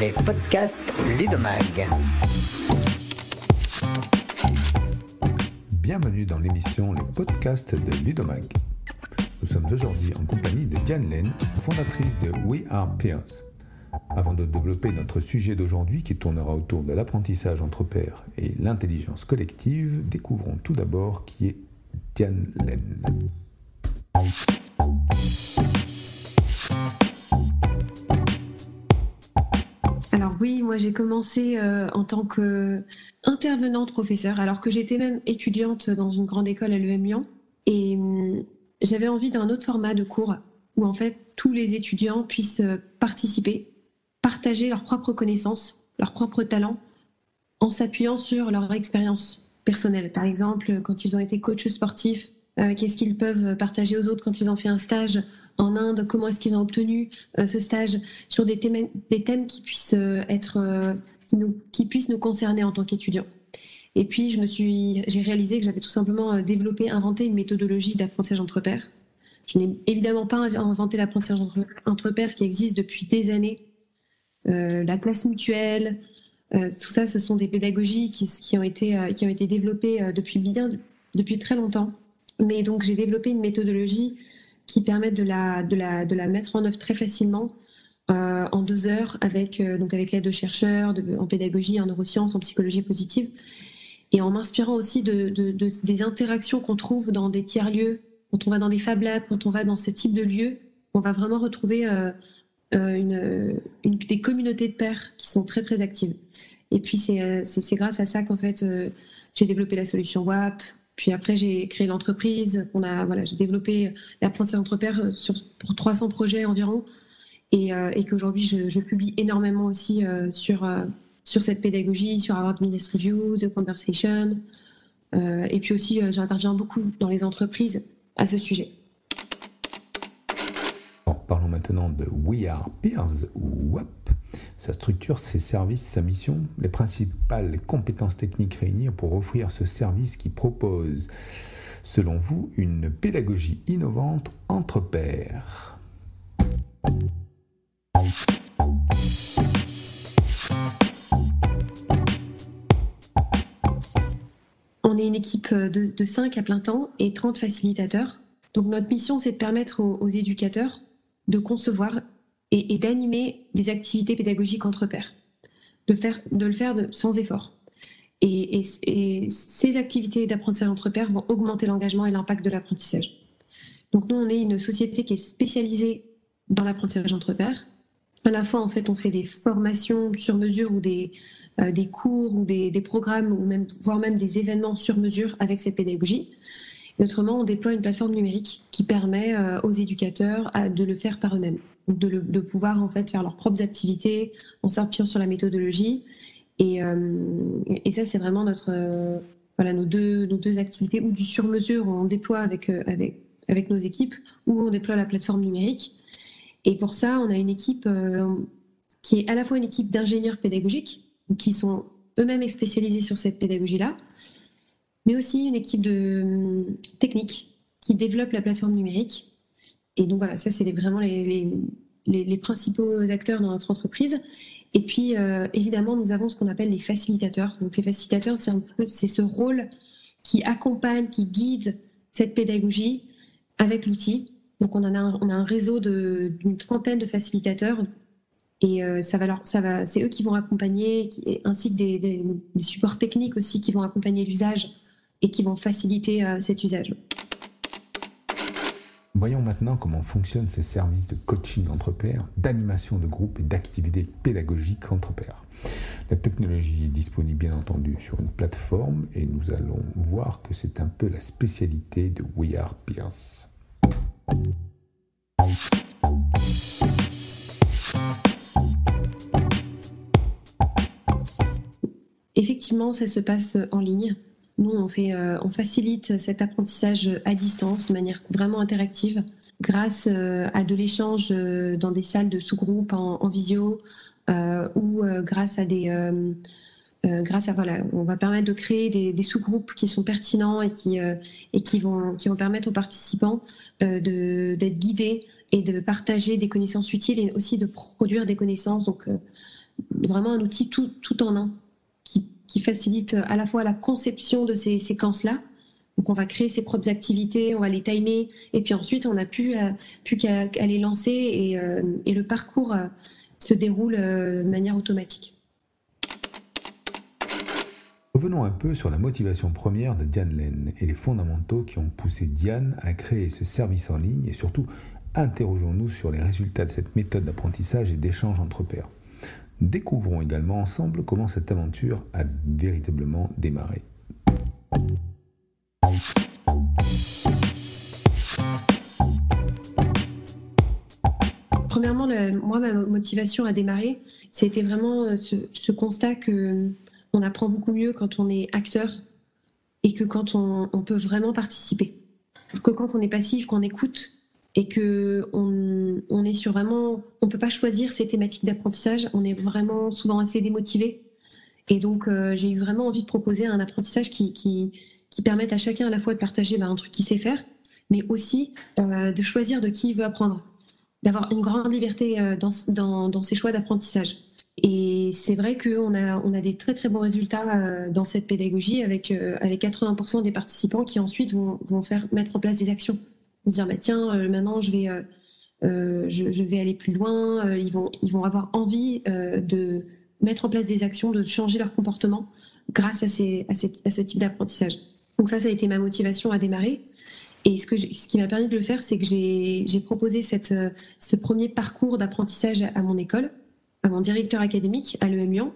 les podcasts Ludomag. Bienvenue dans l'émission Les podcasts de Ludomag. Nous sommes aujourd'hui en compagnie de Diane Len, fondatrice de We Are Peers. Avant de développer notre sujet d'aujourd'hui qui tournera autour de l'apprentissage entre pairs et l'intelligence collective, découvrons tout d'abord qui est Diane Len. Alors oui, moi j'ai commencé euh, en tant qu'intervenante professeur, alors que j'étais même étudiante dans une grande école à l'EM Lyon. Et hum, j'avais envie d'un autre format de cours où en fait tous les étudiants puissent euh, participer, partager leurs propres connaissances, leurs propres talents, en s'appuyant sur leur expérience personnelle. Par exemple, quand ils ont été coachs sportifs, euh, qu'est-ce qu'ils peuvent partager aux autres quand ils ont fait un stage en Inde, comment est-ce qu'ils ont obtenu euh, ce stage sur des thèmes, qui puissent être qui, nous, puissent nous concerner en tant qu'étudiants. Et puis, j'ai réalisé que j'avais tout simplement développé, inventé une méthodologie d'apprentissage entre pairs. Je n'ai évidemment pas inventé l'apprentissage entre, entre, pairs qui existe depuis des années. Euh, la classe mutuelle, euh, tout ça, ce sont des pédagogies qui, ont, été, euh, qui ont été développées depuis bien, depuis très longtemps. Mais donc, j'ai développé une méthodologie qui permet de la, de la, de la mettre en œuvre très facilement en deux heures avec, donc avec l'aide de chercheurs de, en pédagogie, en neurosciences, en psychologie positive et en m'inspirant aussi de, de, de, des interactions qu'on trouve dans des tiers-lieux, quand on va dans des Fab Labs, quand on va dans ce type de lieux, on va vraiment retrouver euh, euh une, une, des communautés de pairs qui sont très très actives. Et puis c'est euh, grâce à ça qu'en fait euh, j'ai développé la solution WAP. Puis après j'ai créé l'entreprise. Voilà j'ai développé l'apprentissage entre pairs sur pour 300 projets environ. Et, et qu'aujourd'hui je, publie énormément aussi sur sur cette pédagogie, sur Harvard Business Review, The Conversation. Euh, et puis aussi, euh, j'interviens beaucoup dans les entreprises à ce sujet. parlons maintenant de We Are Peers. Sa structure, ses services, sa mission, les principales compétences techniques réunies pour offrir ce service qui propose, selon vous, une pédagogie innovante entre pairs. On est une équipe de, de 5 à plein temps et 30 facilitateurs. Donc notre mission, c'est de permettre aux, éducateurs de concevoir et, d'animer des activités pédagogiques entre pairs, de, faire, de le faire sans effort. Et, ces activités d'apprentissage entre pairs vont augmenter l'engagement et l'impact de l'apprentissage. Donc nous, on est une société qui est spécialisée dans l'apprentissage entre pairs. À la fois, en fait, on fait des formations sur mesure ou des, euh, cours ou des, programmes, ou même, voire même des événements sur mesure avec cette pédagogie. Autrement, on déploie une plateforme numérique qui permet euh, aux éducateurs de le faire par eux-mêmes, de, pouvoir en fait faire leurs propres activités en s'appuyant sur la méthodologie. Et, euh, ça, c'est vraiment notre, voilà, nos deux, activités, ou du sur-mesure, on déploie avec nos équipes, ou on déploie la plateforme numérique. Et pour ça, on a une équipe qui est à la fois une équipe d'ingénieurs pédagogiques, qui sont eux-mêmes spécialisés sur cette pédagogie-là, mais aussi une équipe de hum, techniques qui développe la plateforme numérique. Et donc voilà, ça c'est vraiment les, les, principaux acteurs dans notre entreprise. Et puis euh, évidemment, nous avons ce qu'on appelle les facilitateurs. Donc les facilitateurs, c'est ce rôle qui accompagne, qui guide cette pédagogie avec l'outil. Donc on, a on a un réseau d'une trentaine de facilitateurs et euh, ça va leur, ça va, c'est eux qui vont accompagner, ainsi que des, supports techniques aussi qui vont accompagner l'usage et qui vont faciliter euh, cet usage. Voyons maintenant comment fonctionnent ces services de coaching entre pairs, d'animation de groupe et d'activités pédagogiques entre pairs. La technologie est disponible bien entendu sur une plateforme et nous allons voir que c'est un peu la spécialité de We Are Peers. Effectivement, ça se passe en ligne. Nous, euh, on facilite cet apprentissage à distance de manière vraiment interactive grâce euh, à de l'échange euh, dans des salles de sous-groupes en, visio ou grâce à des... grâce à voilà, on va permettre de créer des, sous-groupes qui sont pertinents et qui vont permettre aux participants d'être guidés et de partager des connaissances utiles et aussi de produire des connaissances. Donc vraiment un outil tout, tout en un qui, facilite à la fois la conception de ces séquences-là. Donc on va créer ses propres activités, on va les timer, et puis ensuite on n'a plus, plus qu'à les lancer et, et, le parcours se déroule de manière automatique. Revenons un peu sur la motivation première de Diane Len et les fondamentaux qui ont poussé Diane à créer ce service en ligne et surtout interrogeons-nous sur les résultats de cette méthode d'apprentissage et d'échange entre pairs. Découvrons également ensemble comment cette aventure a véritablement démarré. Premièrement, moi, ma motivation à démarrer, c'était vraiment euh, ce constat que on apprend beaucoup mieux quand on est acteur et que quand on, peut vraiment participer. Que quand on est passif, qu'on écoute et que on, est sur vraiment, on peut pas choisir ces thématiques d'apprentissage. On est vraiment souvent assez démotivé. Et donc euh, j'ai eu vraiment envie de proposer un apprentissage qui, permette à chacun à la fois de partager bah, un truc qu'il sait faire, mais aussi euh, de choisir de qui il veut apprendre, d'avoir une grande liberté euh, dans, ses choix d'apprentissage. Et c'est vrai qu'on a, des très très bons résultats dans cette pédagogie avec, euh, avec 80% des participants qui ensuite vont, mettre en place des actions. Se dire, bah, tiens, euh, maintenant je vais, je, je, vais aller plus loin. ils, vont, ils vont avoir envie de mettre en place des actions, de changer leur comportement grâce à, ces, à, cette, à ce type d'apprentissage. Donc ça, ça a été ma motivation à démarrer. Et ce, que ce qui m'a permis de le faire, c'est que j'ai proposé cette, ce premier parcours d'apprentissage à mon école à mon directeur académique à l'EM Lyon.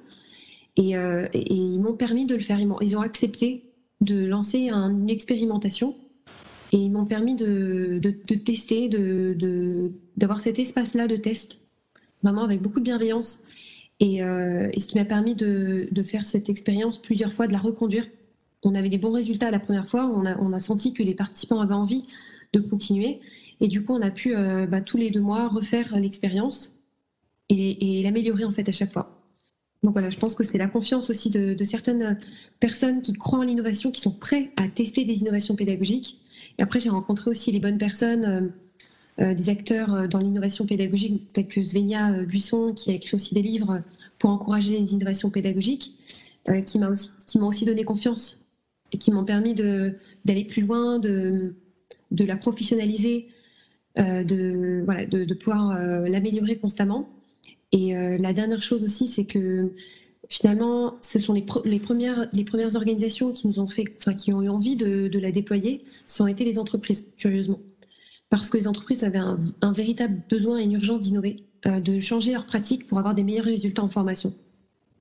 Euh, et, ils m'ont permis de le faire. Ils ont accepté de lancer une expérimentation et ils m'ont permis de, de, tester, d'avoir cet espace-là de test, vraiment avec beaucoup de bienveillance. Et, euh, et ce qui m'a permis de, faire cette expérience plusieurs fois, de la reconduire. On avait des bons résultats la première fois, on a, senti que les participants avaient envie de continuer. Et du coup, on a pu euh, bah, tous les deux mois refaire l'expérience et, l'améliorer en fait à chaque fois. Donc voilà, je pense que c'est la confiance aussi de, certaines personnes qui croient en l'innovation, qui sont prêts à tester des innovations pédagogiques. Et après, j'ai rencontré aussi les bonnes personnes, euh, euh, des acteurs euh, dans l'innovation pédagogique, tels que Svenia Buisson, qui a écrit aussi des livres pour encourager les innovations pédagogiques, qui m'ont aussi, donné confiance et qui m'ont permis d'aller plus loin, de, la professionnaliser, de, voilà, de pouvoir l'améliorer constamment. Et euh, la dernière chose aussi, c'est que finalement, ce sont les, premières, organisations qui nous ont fait, qui ont eu envie de, la déployer, ce ont été les entreprises, curieusement. Parce que les entreprises avaient un, véritable besoin et une urgence d'innover, euh, de changer leurs pratiques pour avoir des meilleurs résultats en formation.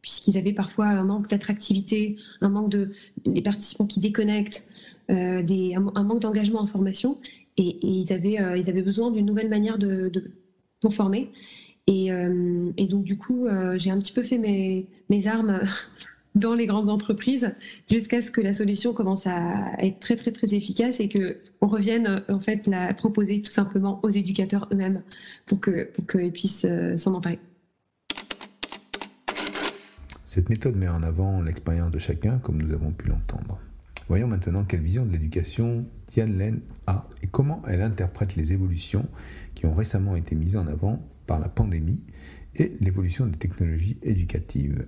Puisqu'ils avaient parfois un manque d'attractivité, un manque de des participants qui déconnectent, euh, un, manque d'engagement en formation, et, et ils, avaient, ils avaient besoin d'une nouvelle manière de, de, pour former. Euh, et, donc, du coup, euh, j'ai un petit peu fait mes, mes armes dans les grandes entreprises jusqu'à ce que la solution commence à être très, très, très efficace et qu'on revienne, en fait, la proposer tout simplement aux éducateurs eux-mêmes pour qu'ils pour puissent euh, s'en emparer. Cette méthode met en avant l'expérience de chacun, comme nous avons pu l'entendre. Voyons maintenant quelle vision de l'éducation Tian Len a et comment elle interprète les évolutions qui ont récemment été mises en avant par la pandémie et l'évolution des technologies éducatives.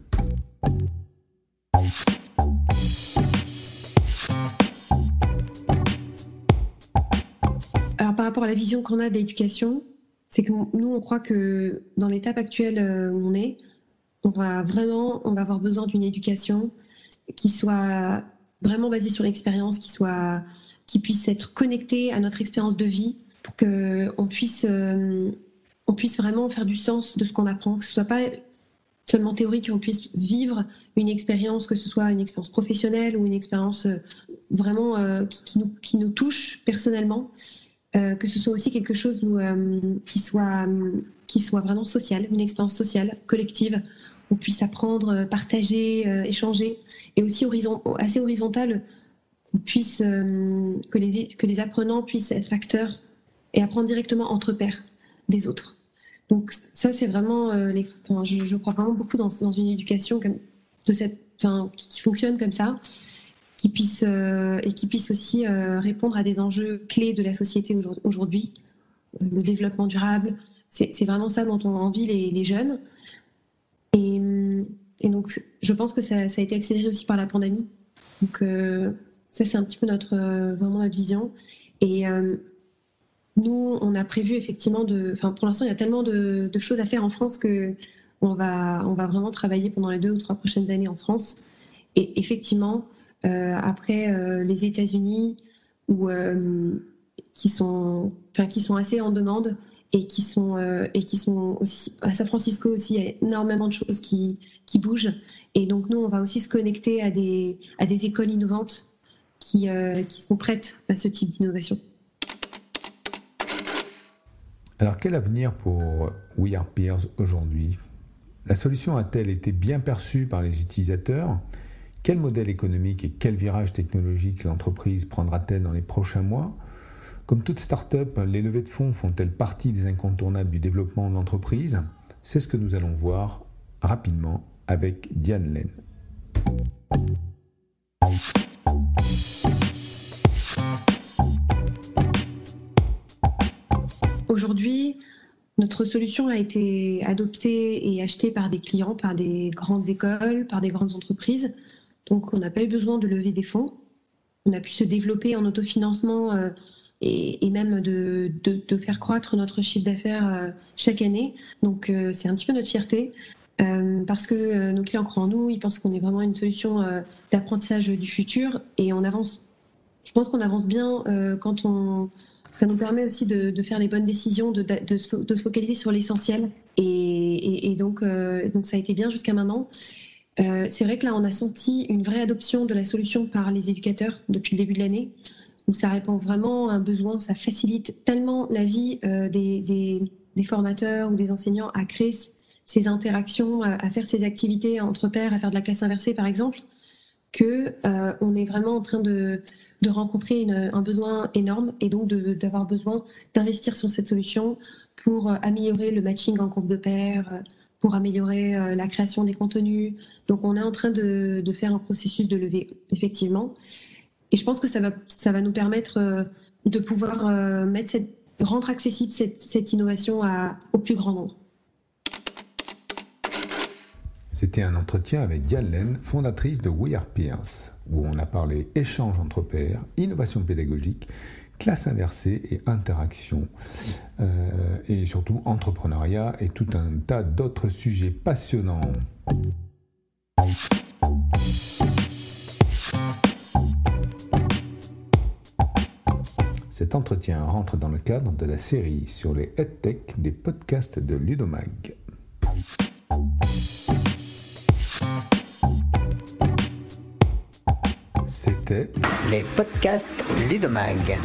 Alors par rapport à la vision qu'on a de l'éducation, c'est que nous on croit que dans l'étape actuelle euh, où on est, on va vraiment, on va avoir besoin d'une éducation qui soit vraiment basée sur l'expérience, qui soit, qui puisse être connectée à notre expérience de vie, pour que on puisse euh, on puisse vraiment faire du sens de ce qu'on apprend, que ce soit pas seulement théorique, qu'on puisse vivre une expérience, que ce soit une expérience professionnelle ou une expérience euh, vraiment euh, qui, nous, qui nous touche personnellement, que ce soit aussi quelque chose qui, soit, qui soit vraiment social, une expérience sociale, collective, où on puisse apprendre, partager, échanger, et aussi assez horizontale, qu'on puisse, que, les, que les apprenants puissent être acteurs et apprendre directement entre pairs des autres. Donc ça, c'est vraiment, euh, je, crois vraiment beaucoup dans, une éducation comme, de cette, qui, fonctionne comme ça, qui puisse euh, et qui puisse aussi euh, répondre à des enjeux clés de la société aujourd'hui, le développement durable. C'est vraiment ça dont ont envie les, jeunes. Et et donc, je pense que ça, ça, a été accéléré aussi par la pandémie. Donc, ça, c'est un petit peu notre, vraiment notre vision. Et nous, on a prévu effectivement de. Enfin, pour l'instant, il y a tellement de, choses à faire en France que on va, vraiment travailler pendant les deux ou trois prochaines années en France. Et effectivement, euh, après euh, les États-Unis, euh, qui sont, assez en demande et qui sont aussi à San Francisco aussi, il y a énormément de choses qui, bougent. Et donc nous, on va aussi se connecter à des à des écoles innovantes qui sont prêtes à ce type d'innovation. Alors quel avenir pour We Are Peers aujourd'hui? La solution a-t-elle été bien perçue par les utilisateurs? Quel modèle économique et quel virage technologique l'entreprise prendra-t-elle dans les prochains mois? Comme toute start-up, les levées de fonds font-elles partie des incontournables du développement de l'entreprise? C'est ce que nous allons voir rapidement avec Diane Len. Notre solution a été adoptée et achetée par des clients, par des grandes écoles, par des grandes entreprises. Donc, on n'a pas eu besoin de lever des fonds. On a pu se développer en autofinancement euh, et, même de, faire croître notre chiffre d'affaires euh, chaque année. Donc, euh, c'est un petit peu notre fierté. parce que nos clients croient en nous, ils pensent qu'on est vraiment une solution d'apprentissage du futur et on avance. Je pense qu'on avance bien quand on, ça nous permet aussi de, faire les bonnes décisions, de, se focaliser sur l'essentiel. Et, donc, euh, donc, ça a été bien jusqu'à maintenant. Euh, c'est vrai que là, on a senti une vraie adoption de la solution par les éducateurs depuis le début de l'année. Donc, ça répond vraiment à un besoin, ça facilite tellement la vie euh, des, formateurs ou des enseignants à créer ces interactions, à faire ces activités entre pairs, à faire de la classe inversée, par exemple que euh, on est vraiment en train de, de rencontrer un besoin énorme et donc d'avoir besoin d'investir sur cette solution pour euh, améliorer le matching en groupe de pairs, euh, pour améliorer la création des contenus. Donc on est en train de, de, faire un processus de levée, effectivement. Et je pense que ça va, ça va nous permettre de pouvoir mettre cette, rendre accessible cette, cette innovation à, au plus grand nombre. C'était un entretien avec Diane fondatrice de We Are Peers, où on a parlé échange entre pairs, innovation pédagogique, classe inversée et interaction, euh, et surtout entrepreneuriat et tout un tas d'autres sujets passionnants. Cet entretien rentre dans le cadre de la série sur les EdTech des podcasts de Ludomag. Les podcasts Ludomag.